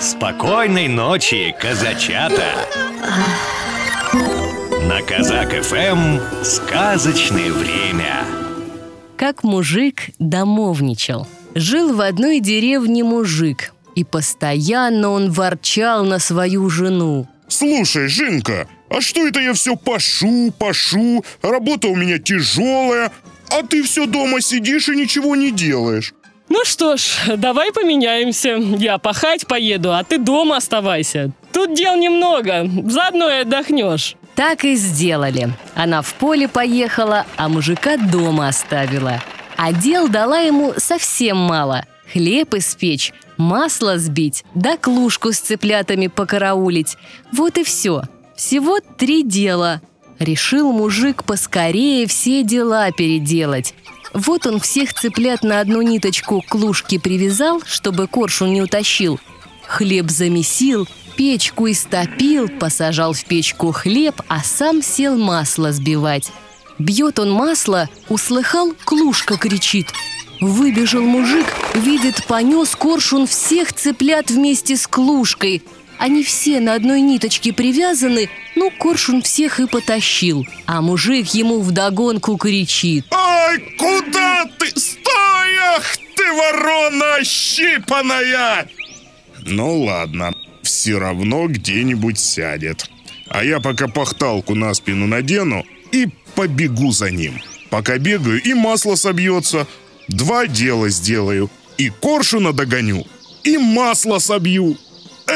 Спокойной ночи, казачата! На Казак ФМ сказочное время. Как мужик домовничал. Жил в одной деревне мужик, и постоянно он ворчал на свою жену. Слушай, Жинка, а что это я все пашу, пашу, работа у меня тяжелая, а ты все дома сидишь и ничего не делаешь? Ну что ж, давай поменяемся. Я пахать поеду, а ты дома оставайся. Тут дел немного, заодно и отдохнешь. Так и сделали. Она в поле поехала, а мужика дома оставила. А дел дала ему совсем мало. Хлеб испечь, масло сбить, да клушку с цыплятами покараулить. Вот и все. Всего три дела. Решил мужик поскорее все дела переделать. Вот он всех цыплят на одну ниточку к клушке привязал, чтобы коршун не утащил. Хлеб замесил, печку истопил, посажал в печку хлеб, а сам сел масло сбивать. Бьет он масло, услыхал, клушка кричит. Выбежал мужик, видит, понес коршун всех цыплят вместе с клушкой. Они все на одной ниточке привязаны, ну, коршун всех и потащил. А мужик ему вдогонку кричит. Ай, куда ты? Стой, ах ты, ворона щипаная! Ну ладно, все равно где-нибудь сядет. А я пока пахталку на спину надену и побегу за ним. Пока бегаю, и масло собьется. Два дела сделаю. И коршуна догоню, и масло собью.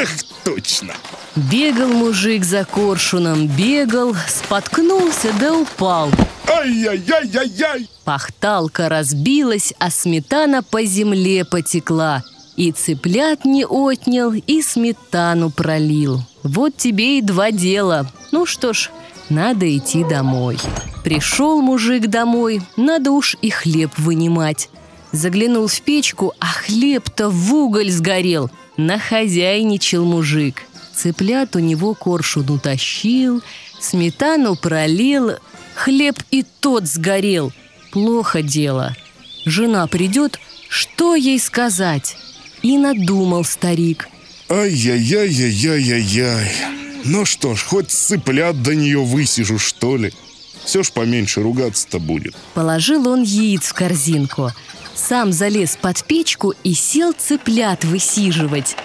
Эх, точно. Бегал мужик за коршуном, бегал, споткнулся да упал. Ай-яй-яй-яй-яй! Пахталка разбилась, а сметана по земле потекла. И цыплят не отнял, и сметану пролил. Вот тебе и два дела. Ну что ж, надо идти домой. Пришел мужик домой, надо уж и хлеб вынимать. Заглянул в печку, а хлеб-то в уголь сгорел. Нахозяйничал мужик. Цыплят у него коршун утащил, сметану пролил, хлеб и тот сгорел. Плохо дело. Жена придет, что ей сказать? И надумал старик. Ай-яй-яй-яй-яй-яй. Ну что ж, хоть цыплят до нее высижу, что ли. Все ж поменьше ругаться-то будет. Положил он яиц в корзинку. Сам залез под печку и сел цыплят высиживать.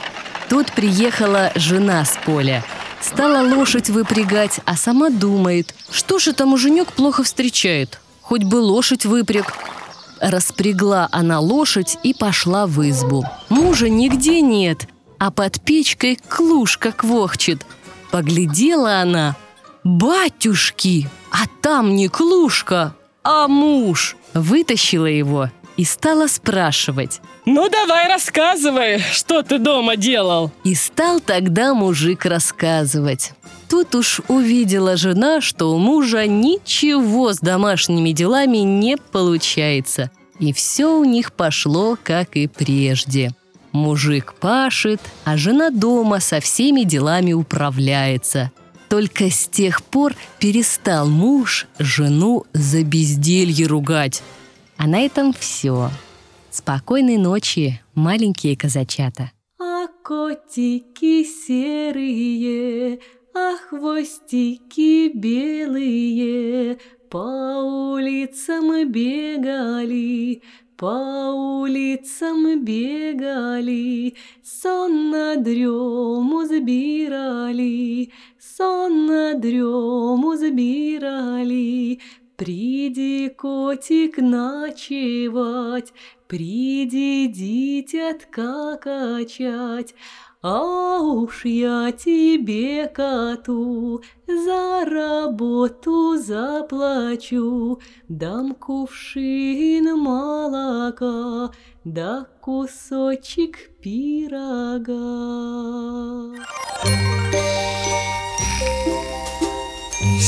Тут приехала жена с поля. Стала лошадь выпрягать, а сама думает, что ж это муженек плохо встречает. Хоть бы лошадь выпряг. Распрягла она лошадь и пошла в избу. Мужа нигде нет, а под печкой клушка квохчет. Поглядела она. Батюшки! А там не клушка, а муж. Вытащила его и стала спрашивать. Ну давай рассказывай, что ты дома делал. И стал тогда мужик рассказывать. Тут уж увидела жена, что у мужа ничего с домашними делами не получается. И все у них пошло, как и прежде. Мужик пашет, а жена дома со всеми делами управляется. Только с тех пор перестал муж жену за безделье ругать. А на этом все. Спокойной ночи, маленькие казачата. А котики серые, а хвостики белые По улицам бегали, по улицам бегали, сон на дрему забирали, сон на дрему забирали. Приди, котик, ночевать, приди, дитятка качать, а уж я тебе, коту, за работу заплачу, Дам кувшин молока, да кусочек пирога.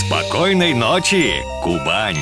Спокойной ночи, Кубань!